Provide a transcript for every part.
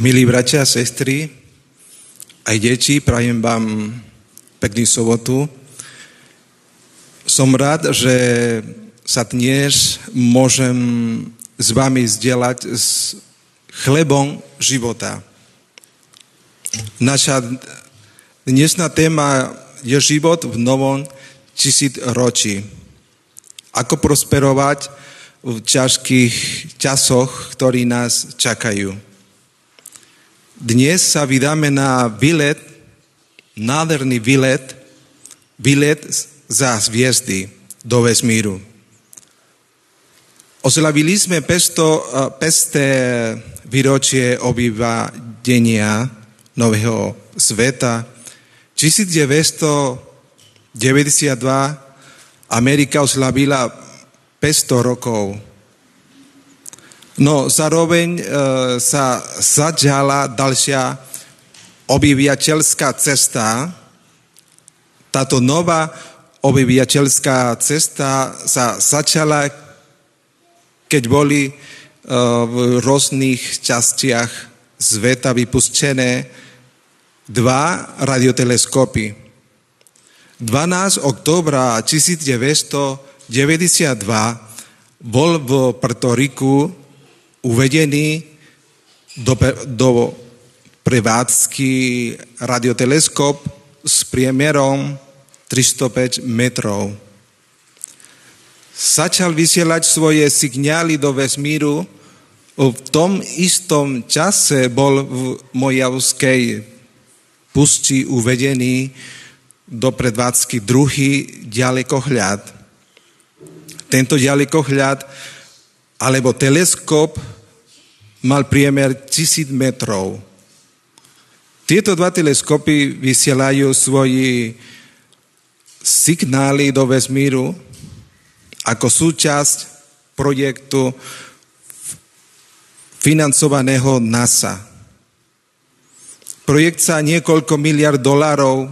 Milí bratia a sestry, aj deti, prajem vám pekný sobotu. Som rád, že sa dnes môžem s vami zdieľať s chlebom života. Naša dnesná téma je život v novom tisícročí. Ako prosperovať v ťažkých časoch, ktorí nás čakajú. Dnes sa vydáme na výlet, nádherný výlet, výlet za hviezdy do vesmíru. Oslavili sme pesto, pesté výročie obyvadenia nového sveta. 1992 Amerika oslavila 500 rokov No zároveň e, sa začala ďalšia obyvateľská cesta. Táto nová obyvateľská cesta sa začala, keď boli e, v rôznych častiach sveta vypustené dva radioteleskopy. 12 oktobra 1992 bol v Puerto Riku uvedený do, do prevádzky radioteleskop s priemerom 305 metrov. Začal vysielať svoje signály do vesmíru. V tom istom čase bol v Mojavskej pusti uvedený do predvádzky druhý ďalekohľad. Tento ďalekohľad alebo teleskop mal priemer 1000 metrov. Tieto dva teleskopy vysielajú svoji signály do vesmíru ako súčasť projektu financovaného NASA. Projekt sa niekoľko miliard dolárov,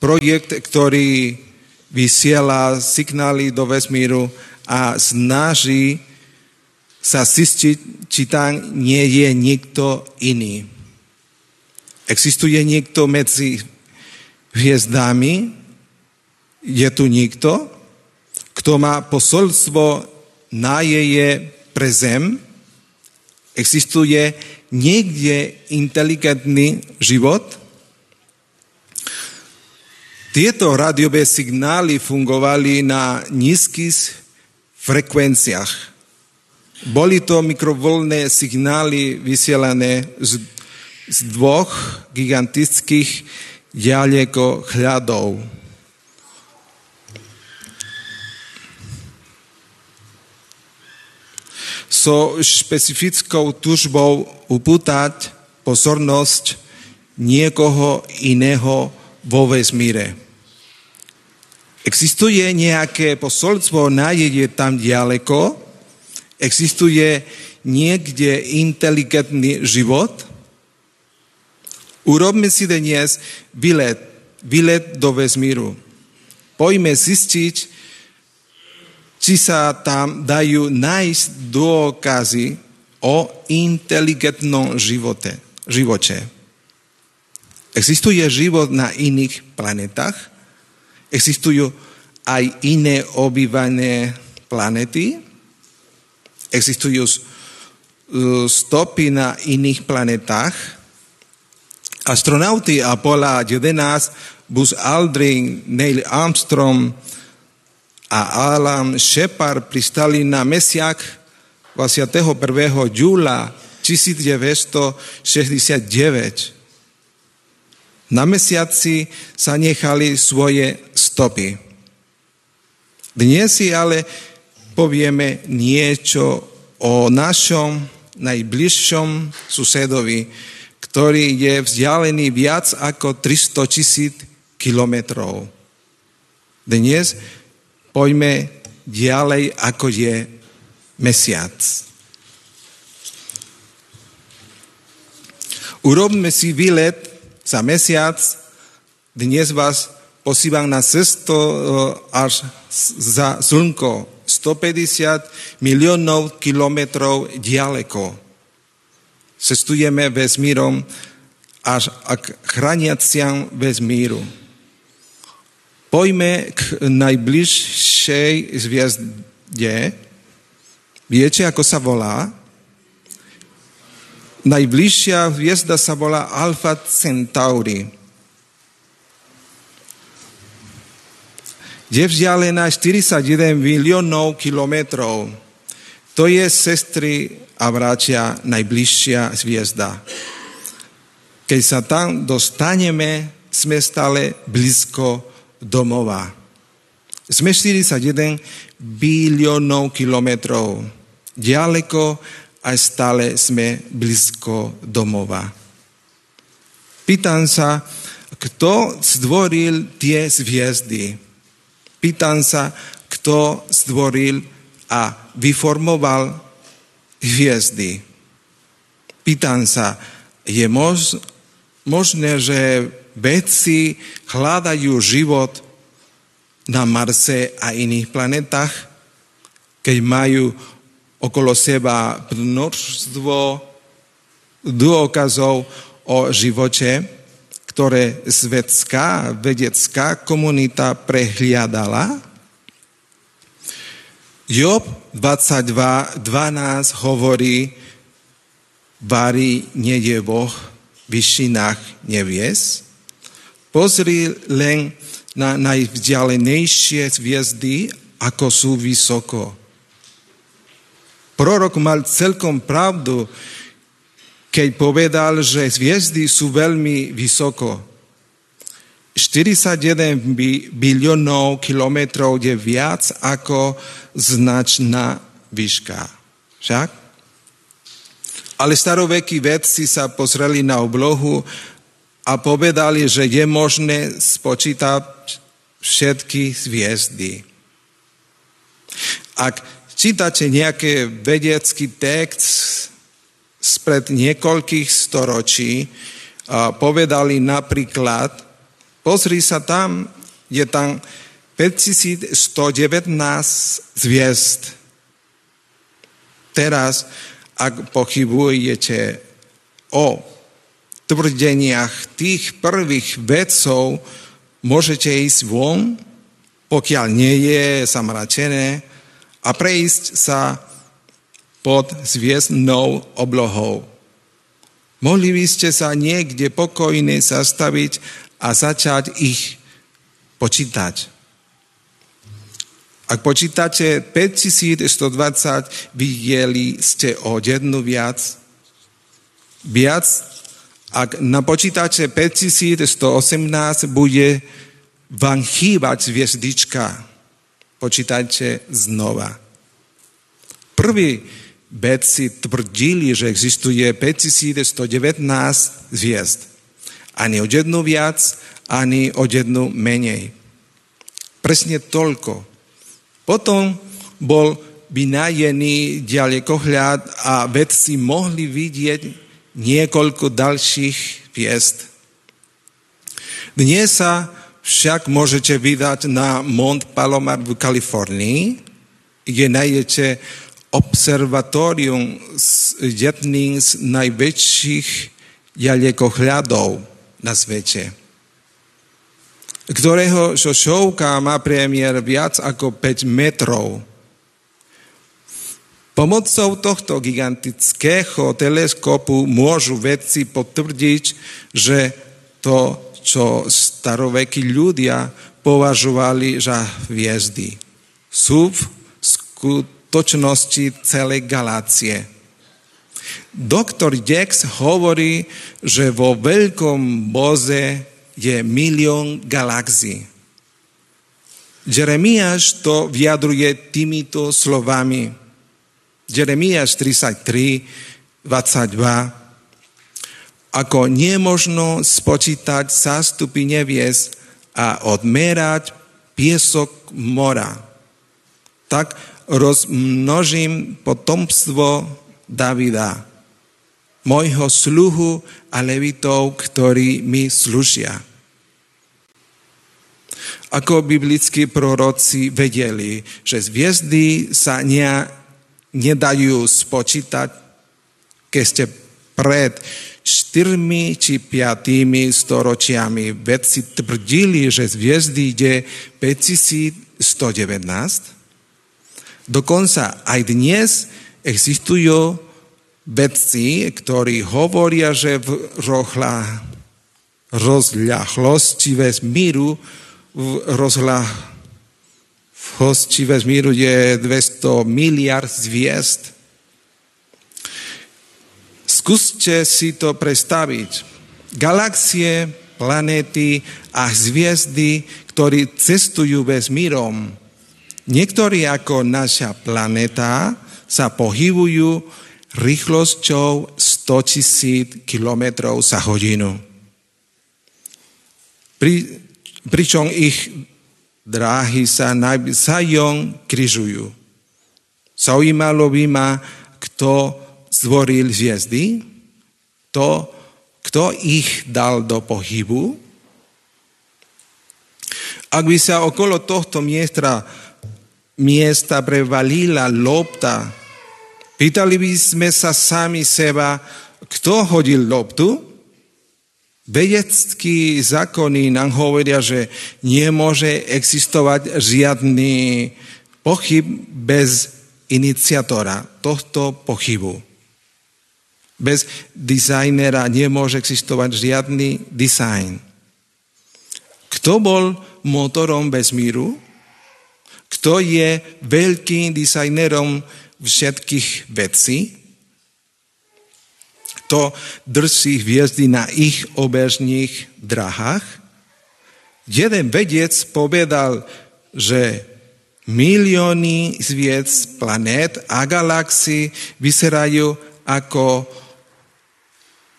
projekt, ktorý vysiela signály do vesmíru a snaží sa tam nie je niekto iný. Existuje niekto medzi hviezdami? Je tu niekto, kto má posolstvo nájeje pre zem? Existuje niekde inteligentný život? Tieto rádiové signály fungovali na nízkych frekvenciách. Boli to mikrovlné signály vysielané z, z dvoch gigantických ďaleko hľadov. So špecifickou tužbou upútať pozornosť niekoho iného vo vesmíre. Existuje nejaké posolstvo, nájde tam ďaleko, Existuje niekde inteligentný život? Urobme si dnes výlet, výlet do vesmíru. Pojme zistiť, či sa tam dajú nájsť dôkazy o inteligentnom živote, živote. Existuje život na iných planetách? Existujú aj iné obývané planety? Existujú e, stopy na iných planetách. Astronauti Apollo 11, Buzz Aldrin, Neil Armstrong a Alan Shepard pristali na mesiak 21. júla 1969. Na mesiaci sa nechali svoje stopy. Dnes si ale povieme niečo o našom najbližšom susedovi, ktorý je vzdialený viac ako 300 tisíc kilometrov. Dnes poďme ďalej, ako je mesiac. Urobme si výlet za mesiac. Dnes vás posívam na cesto eh, až za slnko 150 miliónov kilometrov ďaleko. Cestujeme vesmírom až k chraniaciam vesmíru. Pojme k najbližšej zviezde. Viete, ako sa volá? Najbližšia hviezda sa volá Alfa Centauri. Je vzdialená 41 miliónov kilometrov. To je sestry a bratia najbližšia hviezda. Keď sa tam dostaneme, sme stále blízko domova. Sme 41 biliónov kilometrov ďaleko a stále sme blízko domova. Pýtam sa, kto stvoril tie zviezdy? Pýtam sa, kto stvoril a vyformoval hviezdy. Pýtam sa, je mož, možné, že vedci hľadajú život na Marse a iných planetách, keď majú okolo seba množstvo dôkazov o živote, ktoré svetská vedecká komunita prehliadala. Job 22.12 hovorí, varí nie Boh vyšinách nevies. Pozri len na najvzdialenejšie hviezdy, ako sú vysoko Prorok mal celkom pravdu, keď povedal, že hviezdy sú veľmi vysoko. 41 biliónov kilometrov je viac ako značná výška. Však? Ale starovekí vedci sa pozreli na oblohu a povedali, že je možné spočítať všetky hviezdy. Ak čítate nejaký vedecký text spred niekoľkých storočí, povedali napríklad, pozri sa tam, je tam 5119 zviezd. Teraz, ak pochybujete o tvrdeniach tých prvých vedcov, môžete ísť von, pokiaľ nie je zamračené, a prejsť sa pod zviezdnou oblohou. Mohli by ste sa niekde pokojne zastaviť a začať ich počítať. Ak počítate 5120, videli ste o jednu viac. Viac, ak napočítate 5118, bude vám chýbať zviezdička počítajte znova. Prvý vedci tvrdili, že existuje 5119 zviezd. Ani o jednu viac, ani o jednu menej. Presne toľko. Potom bol vynajený ďalekohľad a vedci mohli vidieť niekoľko ďalších hviezd. Dnes sa však môžete vydať na Mont Palomar v Kalifornii, kde nájdete observatórium s jedným z najväčších ďalekohľadov na svete, ktorého šošovka má premiér viac ako 5 metrov. Pomocou tohto gigantického teleskopu môžu vedci potvrdiť, že to čo starovekí ľudia považovali za hviezdy. Sú v skutočnosti celé galácie. Doktor Dex hovorí, že vo veľkom boze je milión galaxií. Jeremiáš to vyjadruje týmito slovami. Jeremiáš 33, 22 ako nemožno spočítať zástupy nevies a odmerať piesok mora. Tak rozmnožím potomstvo Davida, mojho sluhu a levitov, ktorí mi slušia. Ako biblickí proroci vedeli, že zviezdy sa ne, nedajú spočítať, keď ste pred štyrmi či piatými storočiami vedci tvrdili, že hviezdy ide 5119. Dokonca aj dnes existujú vedci, ktorí hovoria, že v rohla rozľahlosti vesmíru v hosti vesmíru je 200 miliard zviezd. Skúste si to predstaviť. Galaxie, planéty a hviezdy, ktorí cestujú vesmírom. Niektorí ako naša planéta sa pohybujú rýchlosťou 100 tisíc kilometrov za hodinu. Pri, pričom ich dráhy sa navzájom križujú. Zaujímalo by ma, kto stvoril hviezdy, to, kto ich dal do pohybu. Ak by sa okolo tohto miesta, miesta prevalila lopta, pýtali by sme sa sami seba, kto hodil loptu? Vedeckí zákony nám hovoria, že nemôže existovať žiadny pochyb bez iniciátora tohto pochybu. Bez dizajnera nemôže existovať žiadny dizajn. Kto bol motorom vesmíru? Kto je veľkým dizajnerom všetkých vecí? to drží hviezdy na ich obežných drahách. Jeden vedec povedal, že milióny zviec, planét a galaxií vyzerajú ako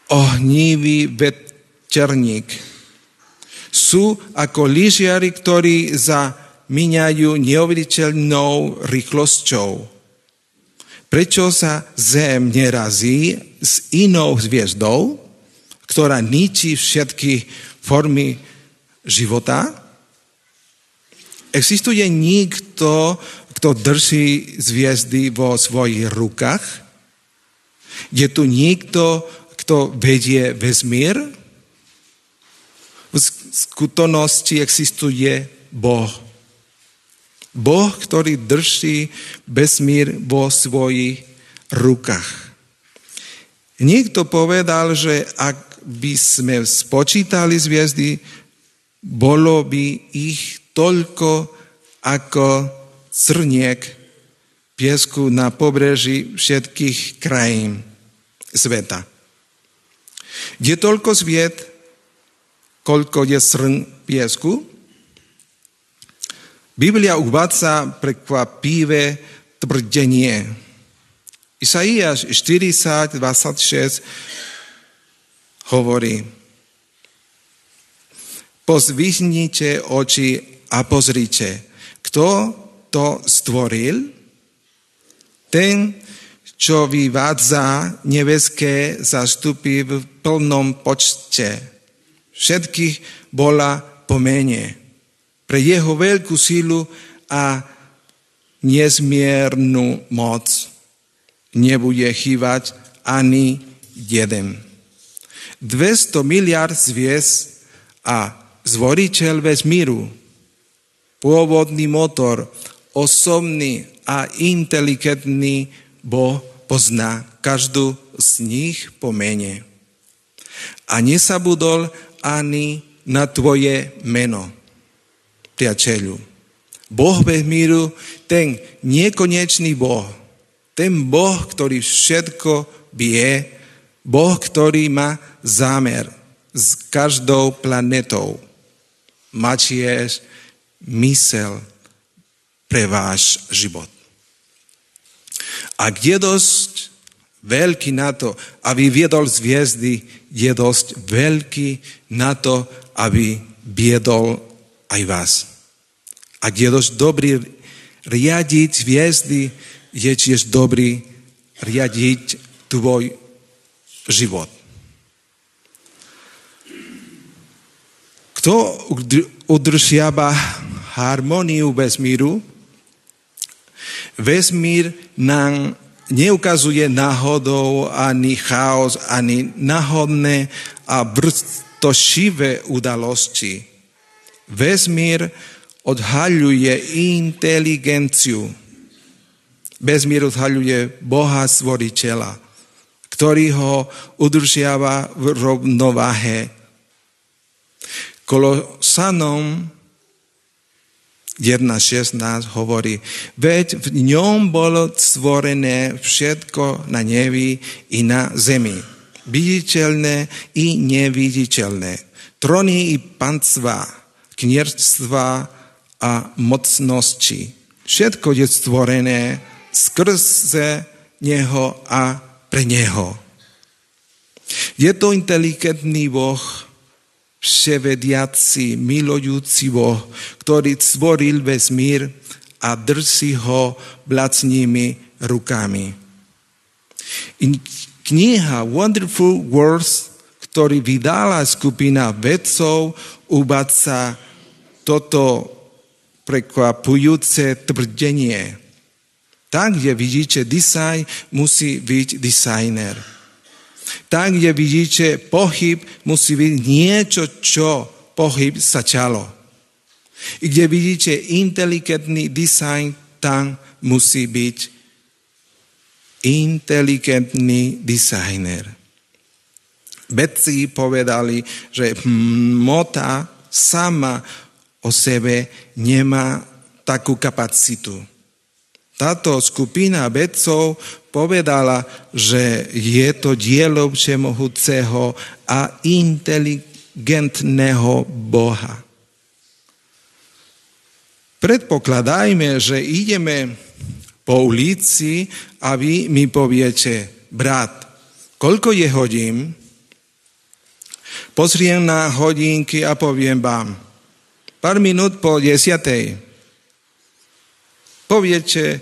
ohnívý veterník. Sú ako lyžiari, ktorí zamíňajú neuveriteľnou rýchlosťou. Prečo sa Zem nerazí s inou hviezdou, ktorá ničí všetky formy života? Existuje nikto, kto drží zviezdy vo svojich rukách? Je tu nikto, kto vedie vesmír? V skutočnosti existuje Boh Boh, ktorý drží vesmír vo svojich rukách. Niekto povedal, že ak by sme spočítali zviezdy, bolo by ich toľko ako crniek piesku na pobreží všetkých krajín sveta. Je toľko sviet, koľko je srn piesku, Biblia uvádza prekvapivé tvrdenie. Isaiáš 40, 26 hovorí, pozvihnite oči a pozrite, kto to stvoril? Ten, čo vyvádza nebeské zastupy v plnom počte. Všetkých bola pomenie pre jeho veľkú silu a nezmiernu moc nebude chýbať ani jeden. 200 miliard zviez a zvoriteľ vesmíru, pôvodný motor, osobný a inteligentný Boh pozná každú z nich po mene. A nesabudol ani na tvoje meno priateľu. Boh vesmíru, ten nekonečný Boh, ten Boh, ktorý všetko vie, Boh, ktorý má zámer s každou planetou. Má tiež mysel pre váš život. Ak je dosť veľký na to, aby viedol zviezdy, je dosť veľký na to, aby viedol aj vás. Je dosť dobrý riadiť hviezdy, je tiež dobrý riadiť tvoj život. Kto udržiava harmóniu vesmíru? Vesmír nám neukazuje náhodou ani chaos, ani náhodné a brstošivé udalosti. Vesmír odhaľuje inteligenciu. Vesmír odhaľuje Boha stvoriteľa, ktorý ho udržiava v rovnováhe. Kolosanom 1.16 hovorí, veď v ňom bolo stvorené všetko na nebi i na zemi, viditeľné i neviditeľné, trony i pancva, knierstva a mocnosti. Všetko je stvorené skrze Neho a pre Neho. Je to inteligentný Boh, vševediaci, milujúci Boh, ktorý stvoril vesmír a drží ho vlastnými rukami. Kniha Wonderful Words, ktorý vydala skupina vedcov, uvádza toto prekvapujúce tvrdenie. Tak, kde vidíte design, musí byť designer. Tam, kde vidíte pohyb, musí byť niečo, čo pohyb začalo. I kde vidíte inteligentný design, tam musí byť inteligentný designer. Vedci povedali, že hmota sama o sebe nemá takú kapacitu. Táto skupina vedcov povedala, že je to dielo všemohúceho a inteligentného Boha. Predpokladajme, že ideme po ulici a vy mi poviete, brat, koľko je hodín? Pozriem na hodinky a poviem vám, pár minút po desiatej. Poviete,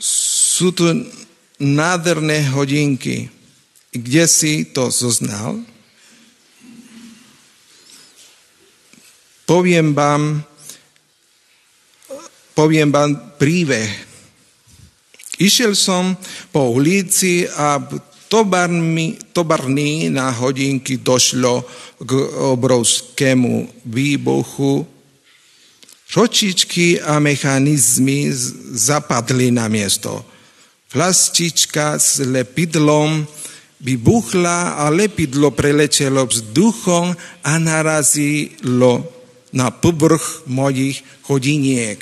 sú tu nádherné hodinky. Kde si to zoznal? Poviem vám, poviem vám príbeh. Išiel som po ulici a tobarmi, tobarní na hodinky došlo k obrovskému výbuchu Ročičky a mechanizmy zapadli na miesto. Flastička s lepidlom vybuchla a lepidlo prelečelo vzduchom a narazilo na povrch mojich hodiniek.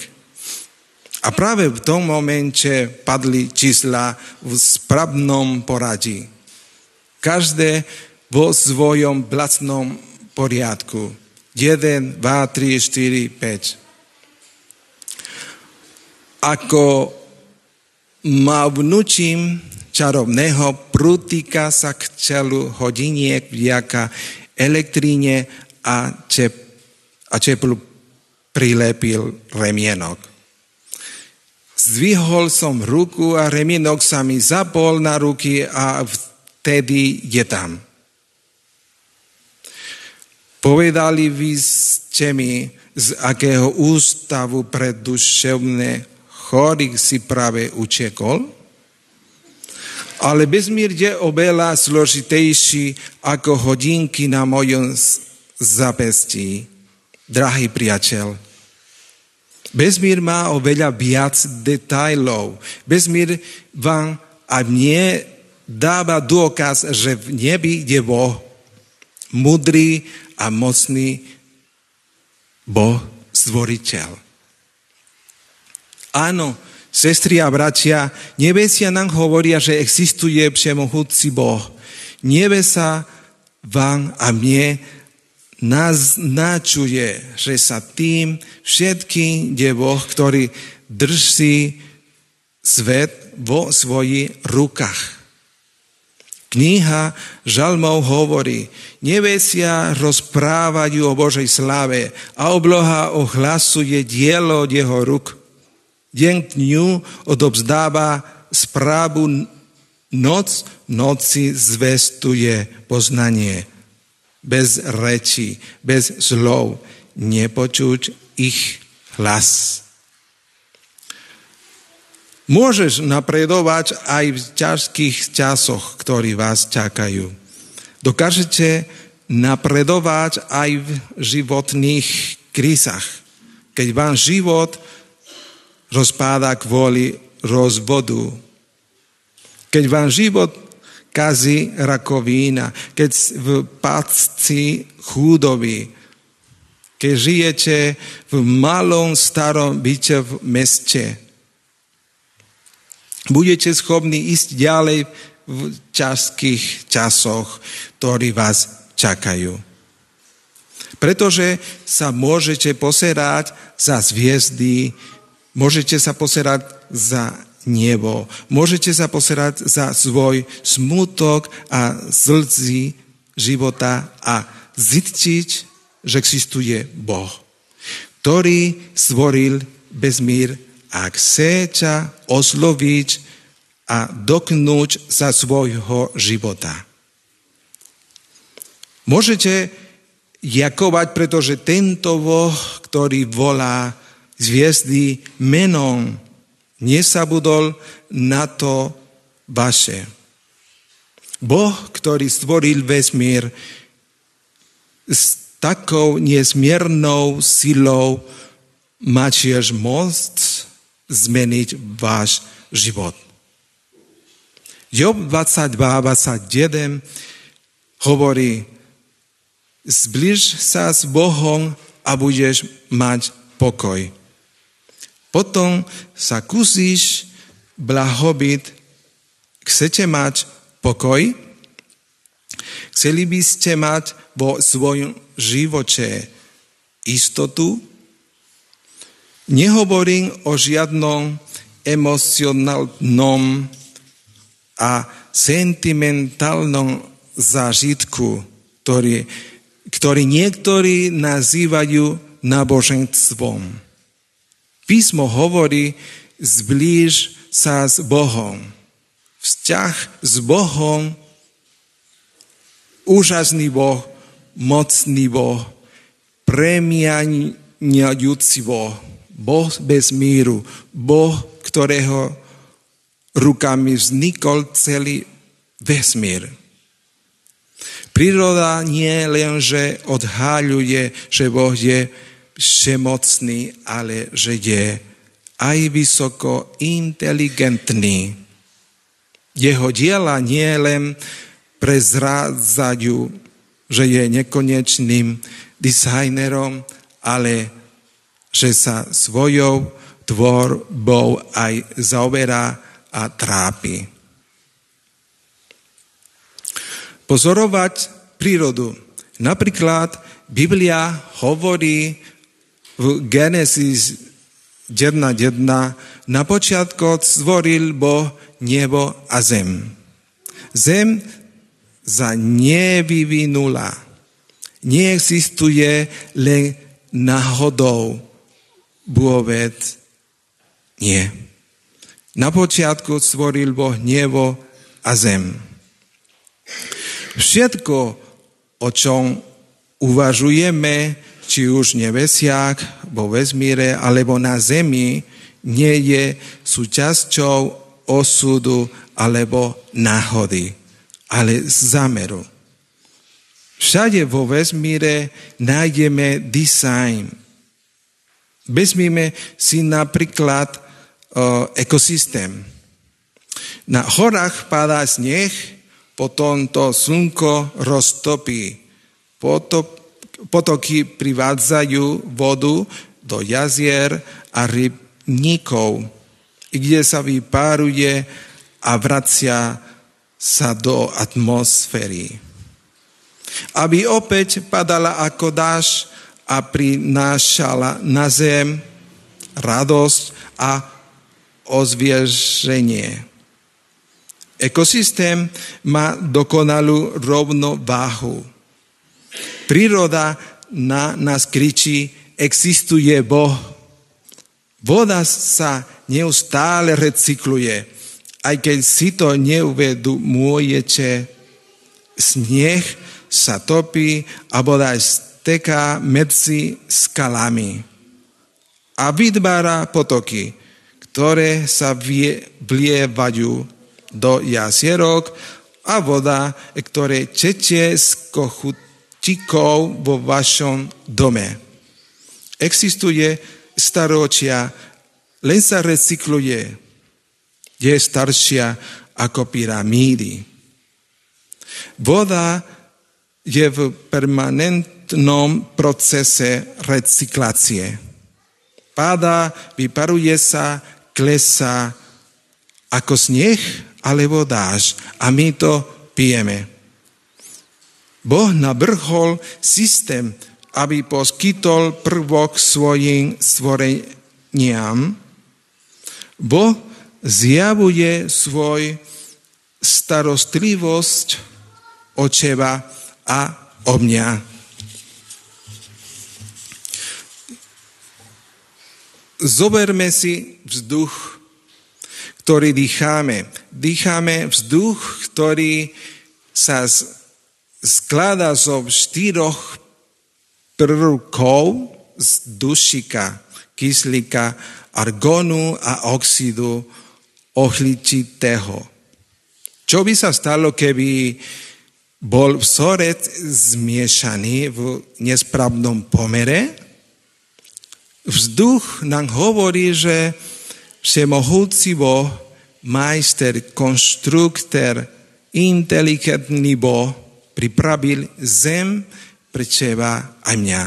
A práve v tom momente padli čísla v správnom poradí. Každé vo svojom vlastnom poriadku. 1, 2, 3, 4, 5 ako mávnutím čarovného prútika sa k čelu hodiniek vďaka elektríne a, čep, a čeplu prilepil remienok. Zdvihol som ruku a remienok sa mi zapol na ruky a vtedy je tam. Povedali vy ste mi, z akého ústavu pre duševné chorých si práve učekol, ale bezmír je oveľa složitejší ako hodinky na mojom zapestí. Drahý priateľ, Bezmír má oveľa viac detajlov. Bezmír vám a mne dáva dôkaz, že v nebi je Boh, mudrý a mocný Boh, stvoriteľ. Áno, sestri a bratia, nebesia nám hovoria, že existuje všemohúci Boh. Nebesa vám a mne naznačuje, že sa tým všetkým je Boh, ktorý drží svet vo svojich rukách. Kniha Žalmov hovorí, nebesia rozprávajú o Božej slave a obloha ohlasuje dielo jeho ruk. K dňu odobzdáva správu, noc noci zvestuje poznanie. Bez reči, bez slov, nepočuť ich hlas. Môžeš napredovať aj v ťažkých časoch, ktorí vás čakajú. Dokážete napredovať aj v životných krízach, keď vám život rozpáda kvôli rozvodu, keď vám život kazí rakovina, keď v pácci chudoby, keď žijete v malom starom byte v meste, budete schopní ísť ďalej v ťažkých časoch, ktorí vás čakajú. Pretože sa môžete poserať za zviezdy, môžete sa poserať za nebo, môžete sa poserať za svoj smutok a slzy života a zistiť, že existuje Boh, ktorý stvoril bezmír a chce ťa osloviť a doknúť za svojho života. Môžete jakovať, pretože tento Boh, ktorý volá zviezdy menom, nesabudol na to vaše. Boh, ktorý stvoril vesmír s takou nesmiernou silou, má tiež most zmeniť váš život. Job 22, 21 hovorí, zbliž sa s Bohom a budeš mať pokoj. Potom sa kusíš blahobyt. Chcete mať pokoj? Chceli by ste mať vo svojom živote istotu? Nehovorím o žiadnom emocionálnom a sentimentálnom zážitku, ktorý, ktorý niektorí nazývajú náboženstvom. Písmo hovorí, zblíž sa s Bohom. Vzťah s Bohom, úžasný Boh, mocný Boh, premiaňujúci Boh Boh bez míru, Boh, ktorého rukami vznikol celý vesmír. Príroda nie len, že odhaľuje, že Boh je všemocný, ale že je aj vysoko inteligentný. Jeho diela nie len prezrádzajú, že je nekonečným dizajnerom, ale že sa svojou tvorbou aj zaoberá a trápi. Pozorovať prírodu. Napríklad Biblia hovorí v Genesis 1.1 na počiatku stvoril Boh nebo a zem. Zem za nevyvinula. Neexistuje len náhodou vôbec nie. Na počiatku stvoril Boh nebo a zem. Všetko, o čom uvažujeme, či už nebesiak, vo vesmíre, alebo na zemi, nie je súčasťou osudu alebo náhody, ale zámeru. Všade vo vesmíre nájdeme design, Vezmime si napríklad uh, ekosystém. Na horách padá sneh, potom to slnko roztopí. Potop, potoky privádzajú vodu do jazier a rybníkov, kde sa vypáruje a vracia sa do atmosféry. Aby opäť padala ako dáž a prinášala na zem radosť a ozvieženie. Ekosystém má dokonalú rovnováhu. Príroda na nás kričí, existuje Boh. Voda sa neustále recykluje, aj keď si to neuvedomujete. Sneh sa topí a voda teká medzi skalami a vytvára potoky, ktoré sa vlievajú do jazierok a voda, ktoré četie z kochutíkov vo vašom dome. Existuje staročia, len sa recykluje. Je staršia ako pyramídy. Voda je v permanentnom procese recyklácie. Páda, vyparuje sa, klesá ako sneh alebo dáž a my to pijeme. Boh navrhol systém, aby poskytol prvok svojim stvoreniam. Boh zjavuje svoj starostlivosť o teba a o mňa. Zoberme si vzduch ktorý dýcháme. Dýcháme vzduch, ktorý sa skladá zo štyroch prvkov z dušika, kyslíka, argonu a oxidu ohličitého. Čo by sa stalo, keby bol vzorec zmiešaný v nespravnom pomere? Vzduch nám hovorí, že Všemohúci Boh, majster, konštruktor, inteligentný Boh pripravil zem pre teba a mňa.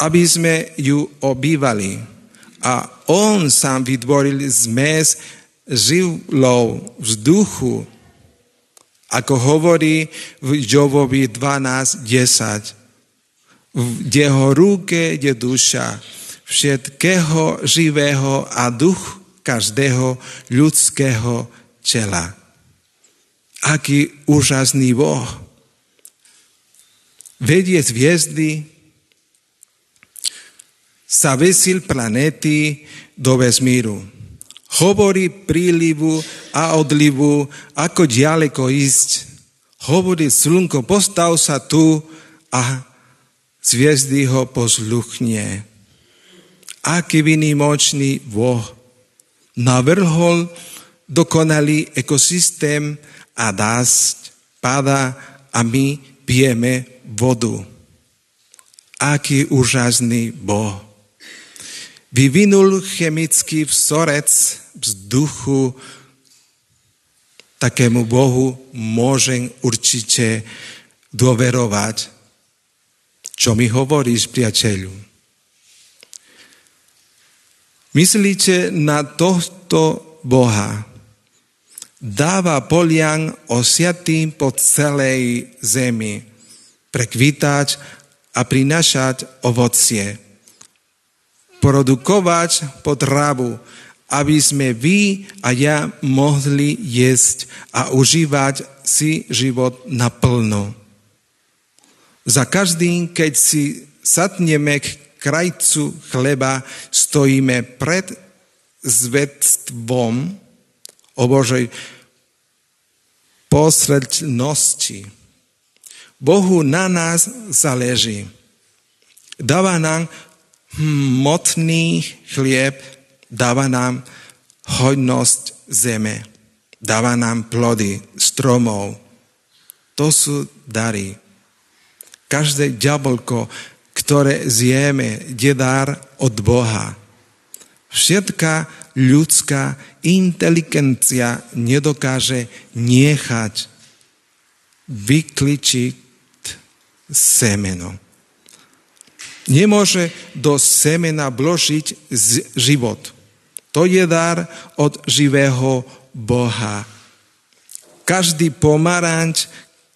Aby sme ju obývali. A on sám vytvoril zmes živlov vzduchu, ako hovorí v Jovovi 12.10. V jeho ruke je duša, všetkého živého a duch každého ľudského čela. Aký úžasný Boh. Vedie hviezdy, sa vesil planéty do vesmíru. Hovorí prílivu a odlivu, ako ďaleko ísť. Hovorí slnko, postav sa tu a zviezdy ho posluchnie aký vynimočný Boh navrhol dokonalý ekosystém a dásť pada a my pijeme vodu. Aký úžasný Boh. Vyvinul chemický vzorec vzduchu, takému Bohu môžem určite dôverovať. Čo mi hovoríš, priateľu? Myslíte na tohto Boha. Dáva polian osiatým po celej zemi, prekvítať a prinašať ovocie. Produkovať potravu, aby sme vy a ja mohli jesť a užívať si život naplno. Za každým, keď si satneme k krajcu chleba stojíme pred zvedstvom o Božej posrednosti. Bohu na nás záleží. Dáva nám hmotný chlieb, dáva nám hojnosť zeme, dáva nám plody stromov. To sú dary. Každé ďabolko ktoré zjeme, je dar od Boha. Všetká ľudská inteligencia nedokáže nechať vykličiť semeno. Nemôže do semena vložiť život. To je dar od živého Boha. Každý pomaranč,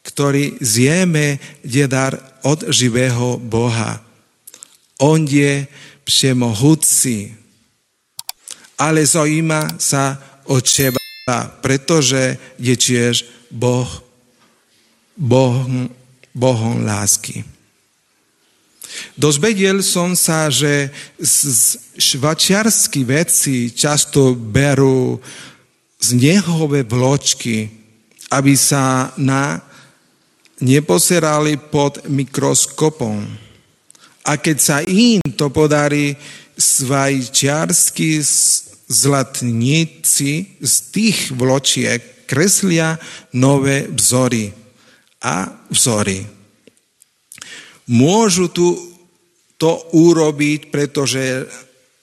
ktorý zjeme, je dar od živého Boha. On je všemohúci, ale zaujíma sa o teba, pretože je tiež Boh, boh Bohom lásky. Dozvedel som sa, že švačiarskí vedci často berú znehové vločky, aby sa na neposerali pod mikroskopom. A keď sa im to podarí svajčiarskí zlatníci z tých vločiek kreslia nové vzory a vzory. Môžu tu to urobiť, pretože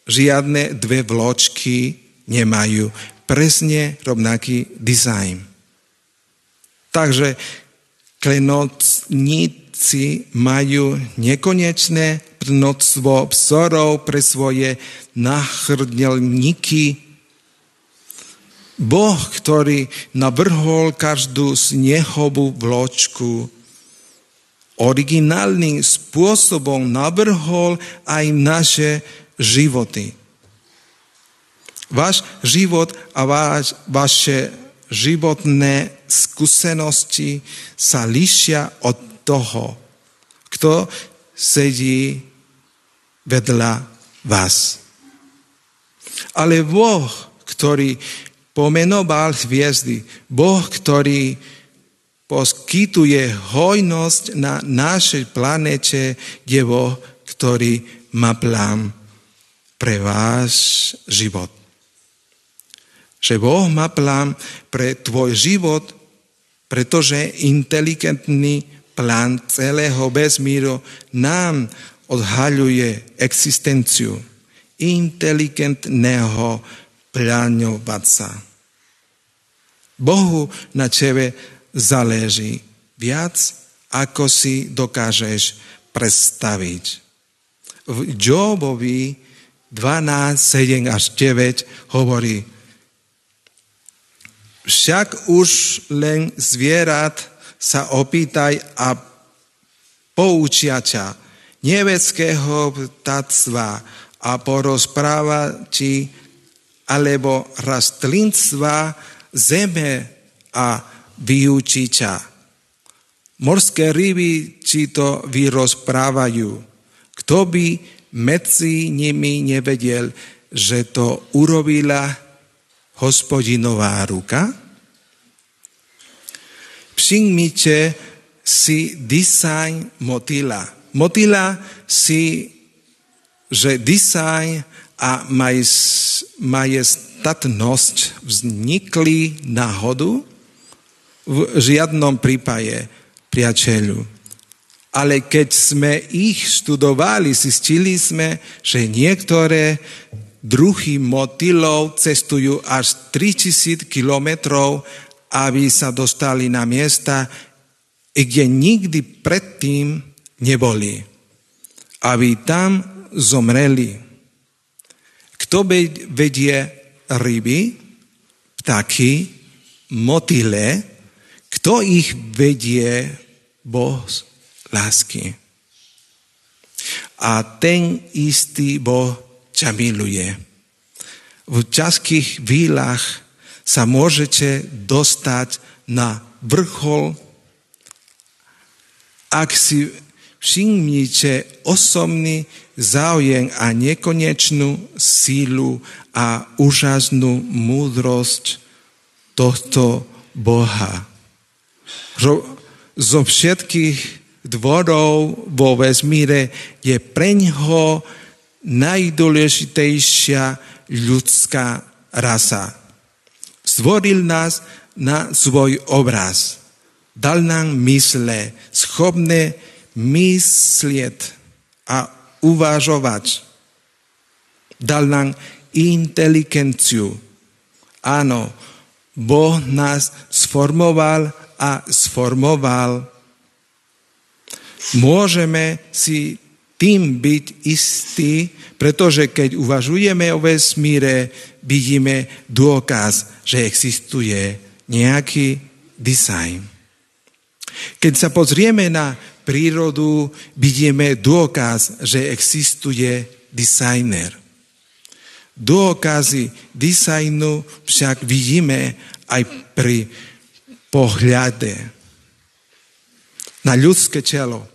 žiadne dve vločky nemajú presne rovnaký dizajn. Takže klenotníci majú nekonečné množstvo vzorov pre svoje nachrdelníky. Boh, ktorý navrhol každú snehovú vločku, originálnym spôsobom navrhol aj naše životy. Váš život a váš, vaše životné skúsenosti sa líšia od toho, kto sedí vedľa vás. Ale Boh, ktorý pomenoval hviezdy, Boh, ktorý poskytuje hojnosť na našej planete, je Boh, ktorý má plán pre váš život. Že Boh má plán pre tvoj život, pretože inteligentný plán celého vesmíru nám odhaľuje existenciu inteligentného pláňovacá. Bohu na tebe záleží viac, ako si dokážeš predstaviť. V Jobovi 12, 7 až 9 hovorí, však už len zvierat sa opýtaj a poučia ťa, nebeckého ptactva a porozpráva ti alebo rastlinstva zeme a vyučí ťa. Morské ryby ti to vyrozprávajú. Kto by medzi nimi nevedel, že to urobila hospodinová ruka? Všimnite si dizajn motýla Motýla si, že dizajn a majestatnosť vznikli náhodu? V žiadnom prípade, priateľu. Ale keď sme ich študovali, zistili sme, že niektoré druhy motýlov cestujú až 3000 kilometrov, aby sa dostali na miesta, kde nikdy predtým neboli, aby tam zomreli. Kto vedie ryby, ptaky, motyle, kto ich vedie? Boh lásky. A ten istý Boh ťa miluje. V ťažkých chvíľach sa môžete dostať na vrchol, ak si Všimnite osobný záujem a nekonečnú sílu a úžasnú múdrosť tohto Boha. Zo všetkých dvorov vo vesmíre je preňho najdôležitejšia ľudská rasa. Stvoril nás na svoj obraz. Dal nám mysle schopné myslieť a uvažovať. Dal nám inteligenciu. Áno, Boh nás sformoval a sformoval. Môžeme si tým byť istí, pretože keď uvažujeme o vesmíre, vidíme dôkaz, že existuje nejaký dizajn. Keď sa pozrieme na prírodu vidíme dôkaz, že existuje dizajner. Dôkazy dizajnu však vidíme aj pri pohľade na ľudské telo.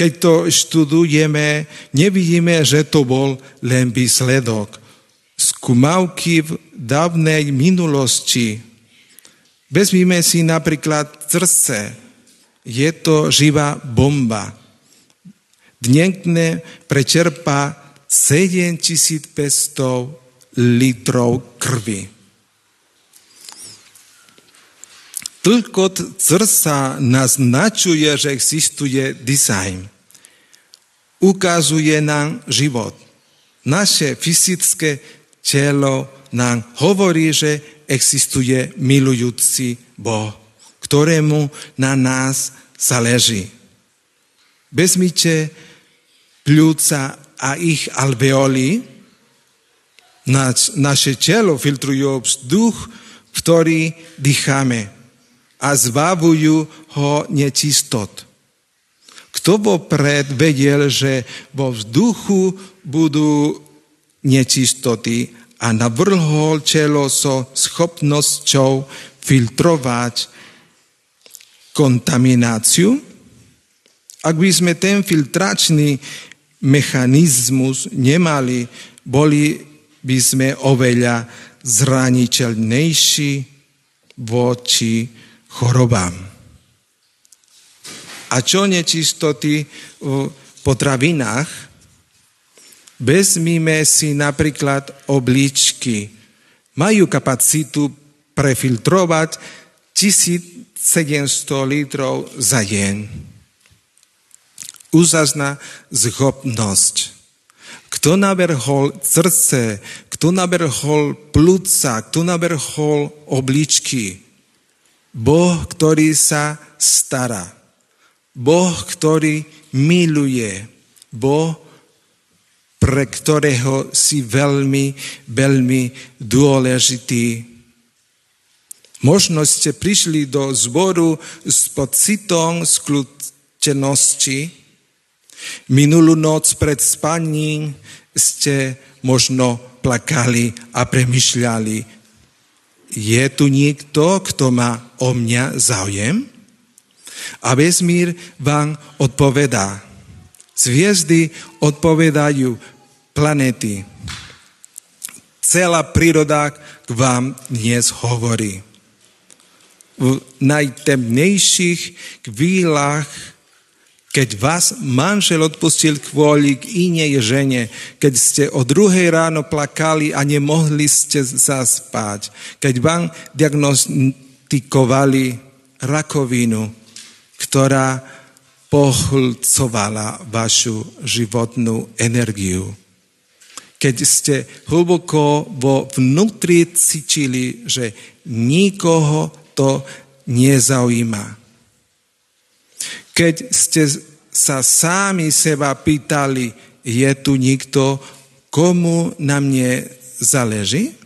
Keď to študujeme, nevidíme, že to bol len výsledok skúmavky v dávnej minulosti. Vezmime si napríklad srdce, je to živá bomba. dnekne prečerpá 7500 litrov krvi. Tylko srdca naznačuje, že existuje design. Ukazuje nám život. Naše fyzické telo nám hovorí, že existuje milujúci Boh, ktorému na nás záleží. Vezmite pľúca a ich alveoli, naš, naše telo filtrujú vzduch, ktorý dýchame a zbavujú ho nečistot. Kto vopred vedel, že vo vzduchu budú nečistoty a navrhol čelo so schopnosťou filtrovať kontamináciu? Ak by sme ten filtračný mechanizmus nemali, boli by sme oveľa zraniteľnejší voči chorobám. A čo nečistoty v potravinách? Vezmime si napríklad obličky. Majú kapacitu prefiltrovať 1700 litrov za deň. Úžasná zhopnosť. Kto navrhol srdce, kto navrhol plúca, kto navrhol obličky, Boh, ktorý sa stará. Boh, ktorý miluje. Boh, pre ktorého si veľmi, veľmi dôležitý. Možno ste prišli do zboru s pocitom skľúčenosti. Minulú noc pred spaním ste možno plakali a premyšľali, je tu niekto, kto má o mňa záujem? A vesmír vám odpovedá. Zviezdy odpovedajú planety. Celá príroda k vám dnes hovorí. V najtemnejších chvíľach keď vás manžel odpustil kvôli k inej žene, keď ste o druhej ráno plakali a nemohli ste zaspať, keď vám diagnostikovali rakovinu, ktorá pohlcovala vašu životnú energiu. Keď ste hlboko vo vnútri cítili, že nikoho to nezaujíma keď ste sa sami seba pýtali, je tu nikto, komu na mne záleží?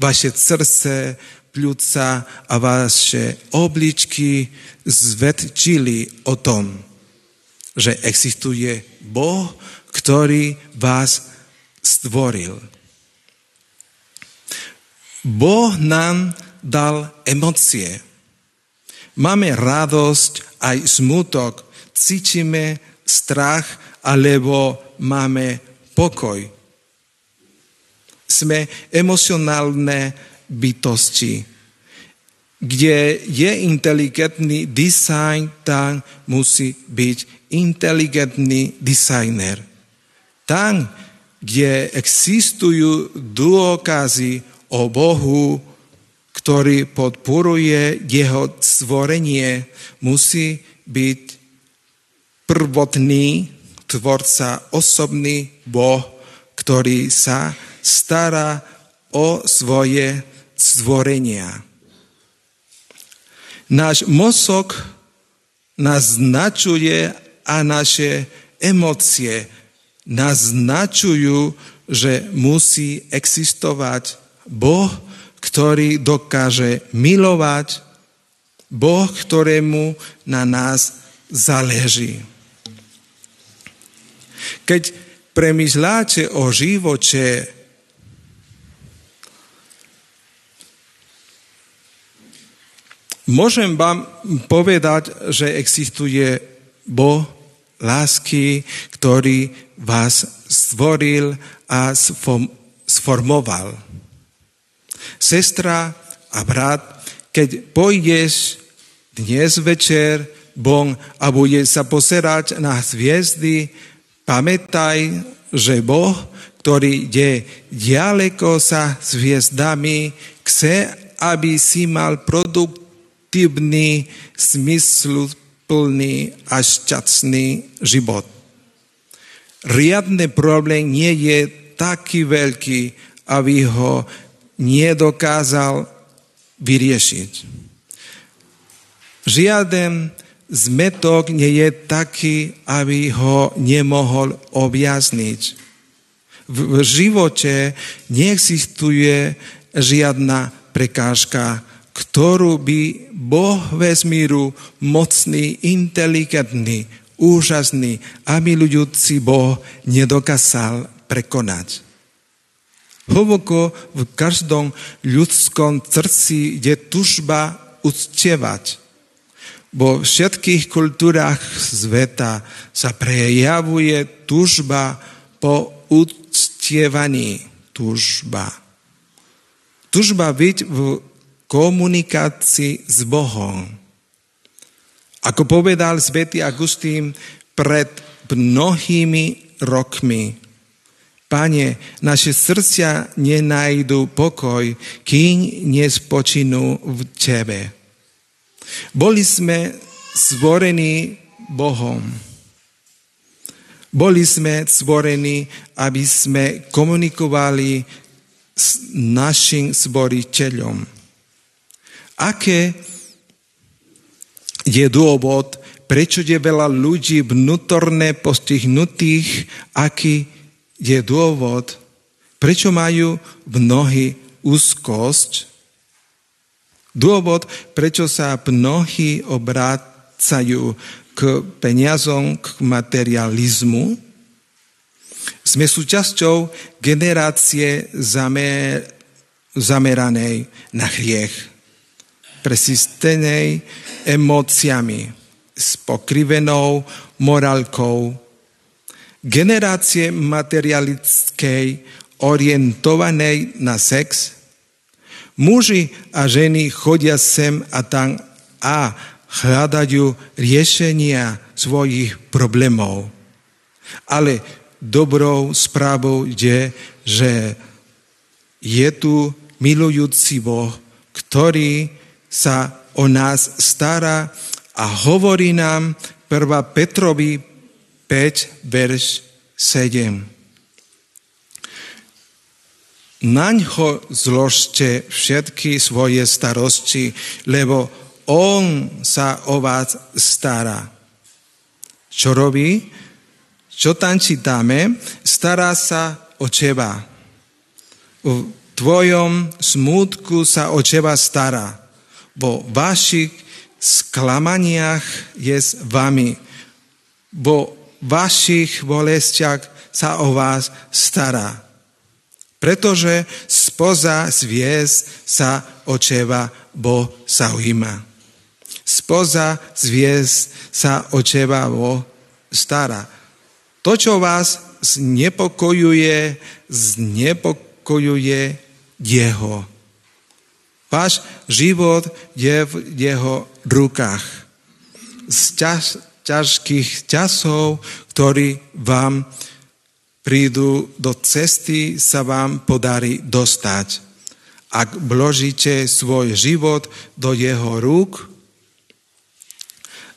Vaše srdce, pľúca a vaše obličky zvedčili o tom, že existuje Boh, ktorý vás stvoril. Boh nám dal emócie. Máme radosť aj smutok, cítime strach alebo máme pokoj. Sme emocionálne bytosti. Kde je inteligentný design, tam musí byť inteligentný designer. Tam, kde existujú dôkazy o Bohu, ktorý podporuje jeho stvorenie, musí byť prvotný tvorca, osobný Boh, ktorý sa stará o svoje stvorenia. Náš mozog naznačuje a naše emócie naznačujú, že musí existovať Boh, ktorý dokáže milovať, Boh, ktorému na nás záleží. Keď premyšľáte o živote, môžem vám povedať, že existuje Boh lásky, ktorý vás stvoril a sformoval. Sestra a brat, keď pôjdeš dnes večer Boh a bude sa poserať na hviezdy, pamätaj, že Boh, ktorý ide ďaleko sa s hviezdami, chce, aby si mal produktívny, smysluplný a šťastný život. Riadny problém nie je taký veľký, aby ho nedokázal vyriešiť. Žiaden zmetok nie je taký, aby ho nemohol objasniť. V živote neexistuje žiadna prekážka, ktorú by Boh vesmíru, mocný, inteligentný, úžasný a milujúci Boh nedokázal prekonať. Hlboko v každom ľudskom srdci je tužba uctievať. Vo všetkých kultúrach sveta sa prejavuje tužba po uctievaní. Tužba. Tužba byť v komunikácii s Bohom. Ako povedal svätý Agustín pred mnohými rokmi, Pane, naše srdcia nenajdu pokoj, kým nespočinú v Tebe. Boli sme stvorení Bohom. Boli sme stvorení, aby sme komunikovali s našim stvoriteľom. Aké je dôvod, prečo je veľa ľudí vnútorne postihnutých, aký je dôvod, prečo majú mnohí úzkosť, dôvod, prečo sa mnohí obrácajú k peniazom, k materializmu. Sme súčasťou generácie zamer, zameranej na hriech, presistenej emóciami, s pokrivenou morálkou, generácie materialickej orientovanej na sex. Muži a ženy chodia sem a tam a hľadajú riešenia svojich problémov. Ale dobrou správou je, že je tu milujúci Boh, ktorý sa o nás stará a hovorí nám 1. Petrovi 5, verš 7. Naň zložte všetky svoje starosti, lebo on sa o vás stará. Čo robí? Čo tam čítame? Stará sa o teba. V tvojom smutku sa o teba stará. Vo vašich sklamaniach je s vami. Vo vašich bolestiach sa o vás stará. Pretože spoza zviez sa o teba Boh zaujíma. Spoza zviez sa o teba Boh stará. To, čo vás znepokojuje, znepokojuje Jeho. Váš život je v Jeho rukách. Ťažkých časov, ktorí vám prídu do cesty, sa vám podarí dostať. Ak vložíte svoj život do jeho rúk,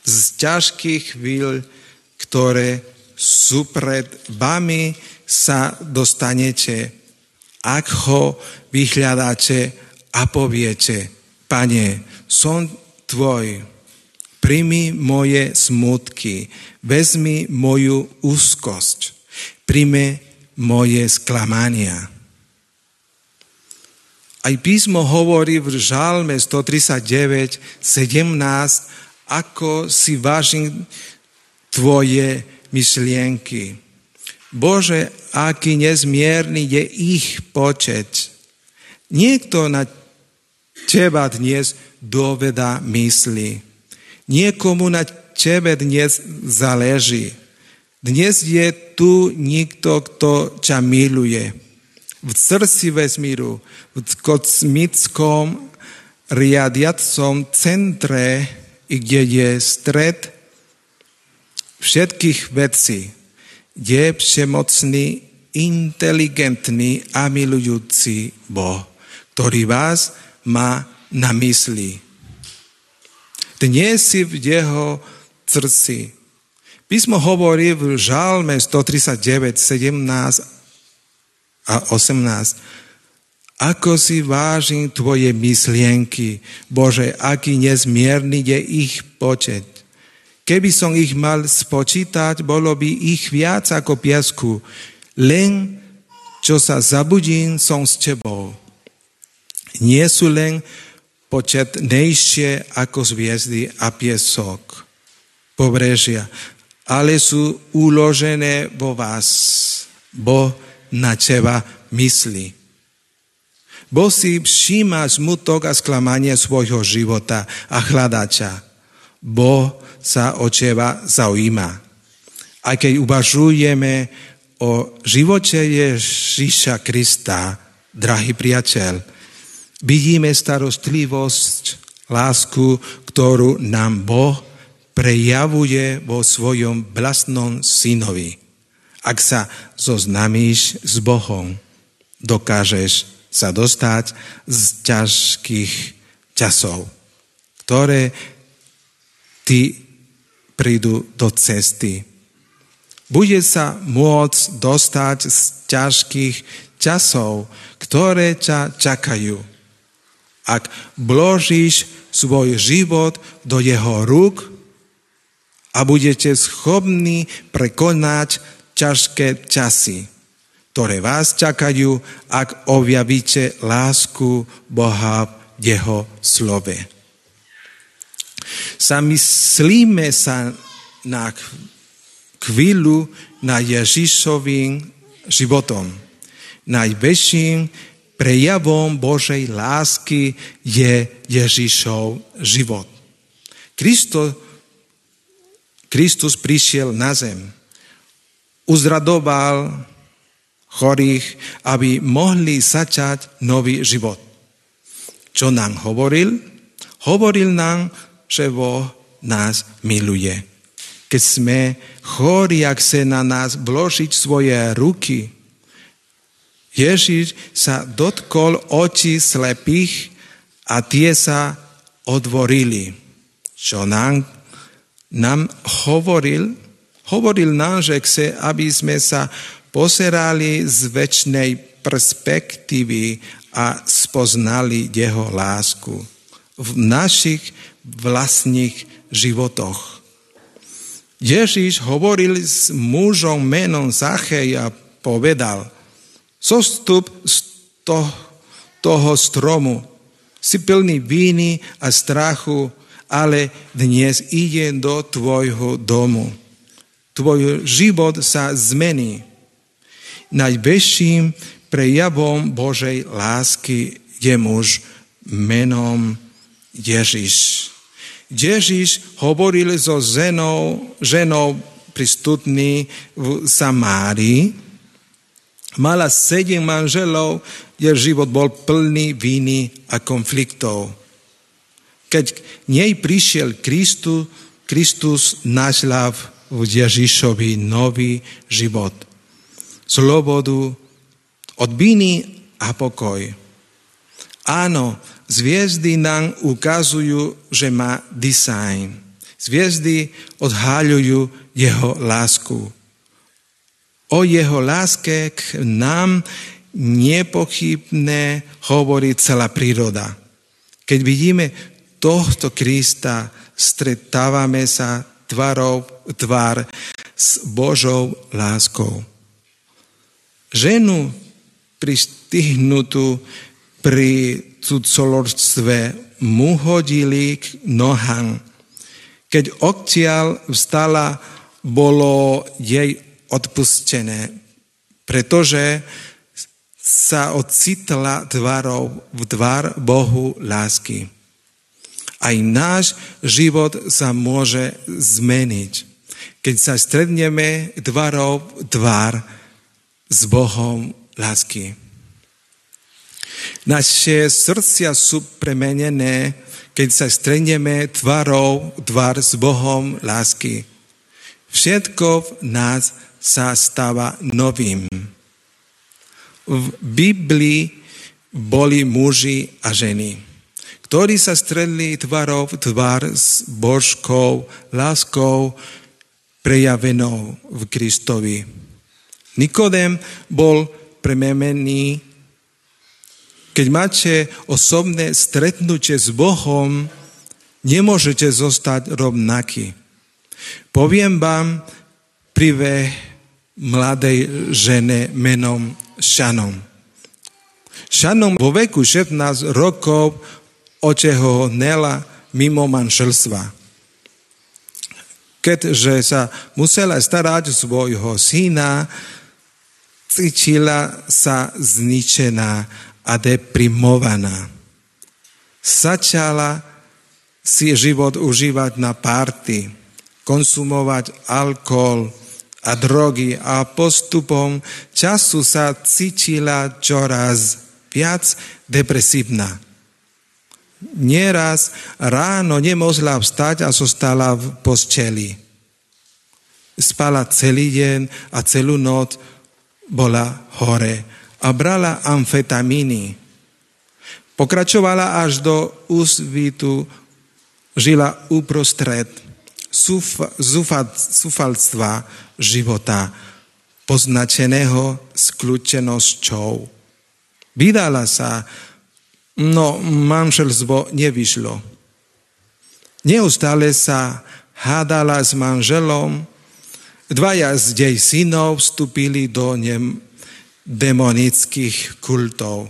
z ťažkých chvíľ, ktoré sú pred vami, sa dostanete, ak ho vyhľadáte a poviete, Pane, som tvoj Primi moje smutky, vezmi moju úzkosť, prime moje sklamania. Aj písmo hovorí v žalme 139, 17, ako si vážim tvoje myšlienky. Bože, aký nezmierny je ich počet. Niekto na teba dnes doveda mysli. Niekomu na tebe dnes záleží. Dnes je tu nikto, kto ťa miluje. V srdci vesmíru, v kosmickom riadiacom centre kde je stred všetkých vecí, je všemocný, inteligentný a milujúci Boh, ktorý vás má na mysli. Dnes si v jeho srdci. Písmo hovorí v Žalme 139, 17 a 18. Ako si vážim tvoje myslienky, Bože, aký nezmierny je ich počet. Keby som ich mal spočítať, bolo by ich viac ako piasku. Len čo sa zabudím, som s tebou. Nie sú len početnejšie ako zviezdy a piesok pobrežia, ale sú uložené vo vás. Bo na teba myslí. Boh si všíma smutok a sklamanie svojho života a hľadača. Boh sa o teba zaujíma. A keď uvažujeme o živote Ježíša Krista, drahý priateľ, vidíme starostlivosť, lásku, ktorú nám Boh prejavuje vo svojom vlastnom synovi. Ak sa zoznámíš s Bohom, dokážeš sa dostať z ťažkých časov, ktoré ty prídu do cesty. Bude sa môcť dostať z ťažkých časov, ktoré ťa čakajú. Ak vložíš svoj život do jeho rúk a budete schopní prekonať ťažké časy ktoré vás čakajú, ak objavíte lásku Boha v Jeho slove. Zamyslíme sa na chvíľu na Ježišovým životom. Najväčším prejavom Božej lásky je Ježišov život. Kristo, Kristus prišiel na zem, uzradoval chorých, aby mohli začať nový život. Čo nám hovoril? Hovoril nám, že Boh nás miluje. Keď sme chorí, ak sa na nás vložiť svoje ruky, Ježiš sa dotkol očí slepých a tie sa odvorili. Čo nám, nám hovoril? Hovoril nám, že chce, aby sme sa pozerali z väčšnej perspektívy a spoznali jeho lásku v našich vlastných životoch. Ježiš hovoril s mužom menom Zachej a povedal, zostup z toho, toho stromu, si plný víny a strachu, ale dnes ide do tvojho domu. Tvoj život sa zmení najväčším prejavom Božej lásky je muž menom Ježiš. Ježiš hovoril so ženou, ženou pristupný v Samárii. Mala sedem manželov, jej život bol plný viny a konfliktov. Keď nej prišiel Kristu, Kristus našla v Ježišovi nový život slobodu, od viny a pokoj. Áno, zviezdy nám ukazujú, že má design. Zviezdy odhaľujú jeho lásku. O jeho láske k nám nepochybne hovorí celá príroda. Keď vidíme tohto Krista, stretávame sa tvarov, tvár s Božou láskou ženu pristihnutú pri cudzolorstve mu hodili k nohám. Keď odtiaľ vstala, bolo jej odpustené, pretože sa ocitla tvárou v tvár Bohu lásky. Aj náš život sa môže zmeniť, keď sa stredneme tvárou tvár s Bohom lásky. Naše srdcia sú premenené, keď sa stretneme tvarou tvar s Bohom lásky. Všetko v nás sa stáva novým. V Biblii boli muži a ženy, ktorí sa stredli tvarov tvar s Božkou láskou prejavenou v Kristovi. Nikodem bol prememený keď máte osobné stretnutie s Bohom, nemôžete zostať rovnaký. Poviem vám príbeh mladej žene menom Šanom. Šanom vo veku 16 rokov nela mimo manželstva. Keďže sa musela starať svojho syna, cítila sa zničená a deprimovaná. Začala si život užívať na party, konsumovať alkohol a drogy a postupom času sa cítila čoraz viac depresívna. Nieraz ráno nemohla vstať a zostala v posteli. Spala celý deň a celú noc bola hore a brala amfetamíny. Pokračovala až do úsvitu, žila uprostred zúfalstva života, poznačeného skľúčenosťou. Vydala sa, no manželstvo nevyšlo. Neustále sa hádala s manželom, dvaja z jej synov vstúpili do nem demonických kultov.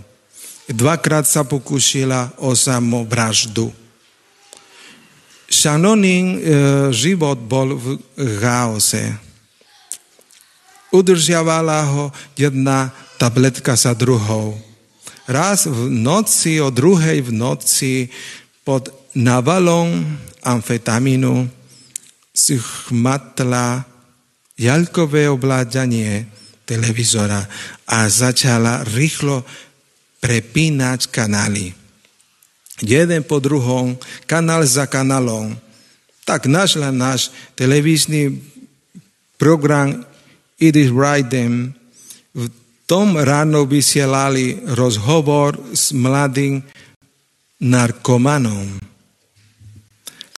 Dvakrát sa pokúšila o samovraždu. Šanonin e, život bol v chaose. Udržiavala ho jedna tabletka za druhou. Raz v noci, o druhej v noci, pod navalom amfetamínu si chmatla jalkové obláďanie televízora a začala rýchlo prepínať kanály. Jeden po druhom, kanál za kanálom. Tak našla náš televízny program It is right them. V tom ráno vysielali rozhovor s mladým narkomanom,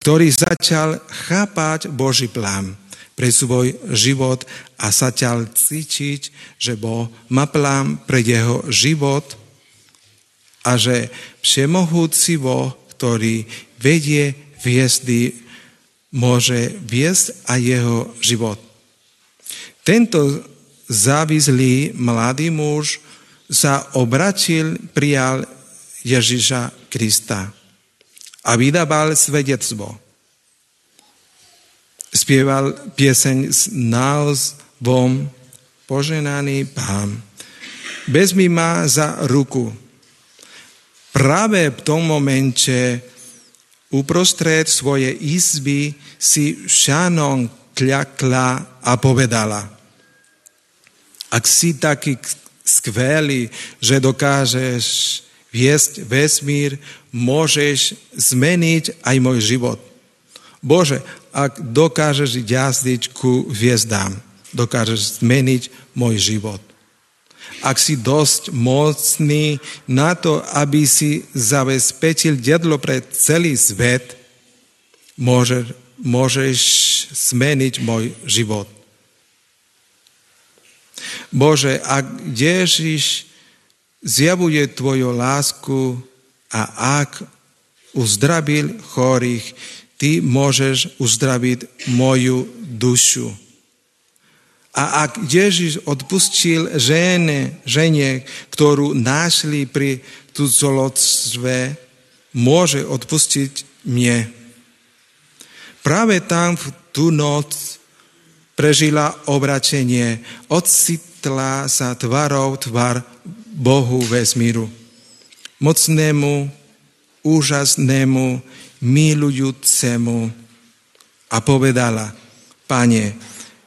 ktorý začal chápať Boží plán pre svoj život a sa ťal cítiť, že Boh má plán pre jeho život a že všemohúci Boh, ktorý vedie hviezdy, môže viesť aj jeho život. Tento závislý mladý muž sa obratil, prijal Ježiša Krista a vydával svedectvo spieval pieseň s názvom Poženaný pán. Vezmi ma za ruku. Práve v tom momente uprostred svojej izby si Šanon kľakla a povedala Ak si taký skvelý, že dokážeš viesť vesmír, môžeš zmeniť aj môj život. Bože, ak dokážeš jazdiť ku hviezdám, dokážeš zmeniť môj život. Ak si dosť mocný na to, aby si zabezpečil jedlo pre celý svet, môže, môžeš zmeniť môj život. Bože, ak Ježiš zjavuje Tvoju lásku a ak uzdravil chorých, ty môžeš uzdraviť moju dušu. A ak Ježiš odpustil žene, žene, ktorú našli pri cudzolotstve, môže odpustiť mne. Práve tam v tú noc prežila obračenie, ocitla sa tvarou tvar Bohu vesmíru. Mocnému, úžasnému, milujúcemu a povedala, Pane,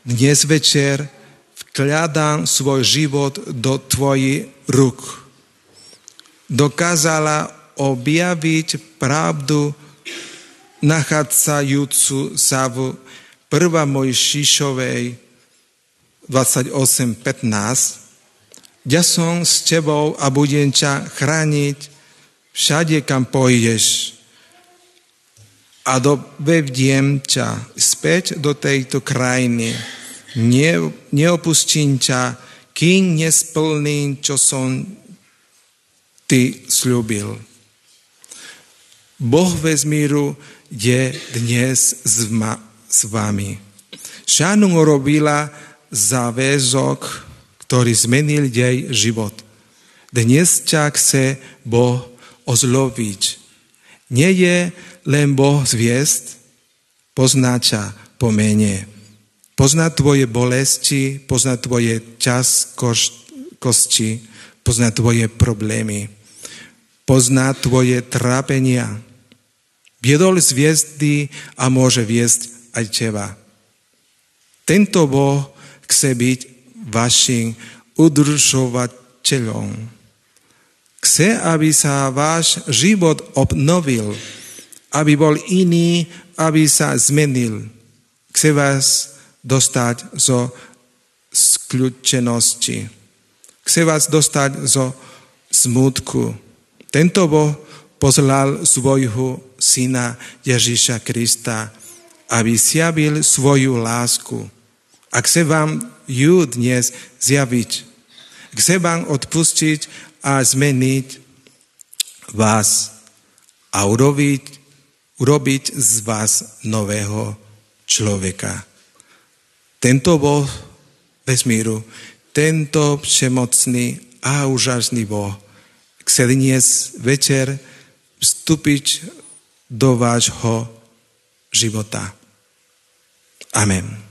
dnes večer vkladám svoj život do tvojich rúk. Dokázala objaviť pravdu nachádzajúcu sa v 1. Mojžišovej 28.15 Ja som s tebou a budem ťa chrániť všade, kam pôjdeš a dovediem ťa späť do tejto krajiny. Ne, neopustím ťa, kým nesplním, čo som ty slúbil. Boh vesmíru je dnes s, vami. Šánu urobila záväzok, ktorý zmenil jej život. Dnes ťa chce Boh ozloviť. Nie je len Boh zviest, pozná ťa po mene. Pozná tvoje bolesti, pozná tvoje čas kosti, pozná tvoje problémy. Pozná tvoje trápenia. Viedol z hviezdy a môže viesť aj teba. Tento Boh chce byť vašim udržovateľom. Chce, aby sa váš život obnovil, aby bol iný, aby sa zmenil. Chce vás dostať zo skľúčenosti. Chce vás dostať zo smutku. Tento Boh poslal svojho syna Ježíša Krista, aby zjavil svoju lásku. A chce vám ju dnes zjaviť. Chce vám odpustiť a zmeniť vás a urobiť, urobiť z vás nového človeka. Tento Boh vesmíru, tento všemocný a úžasný Boh chce dnes večer vstúpiť do vášho života. Amen.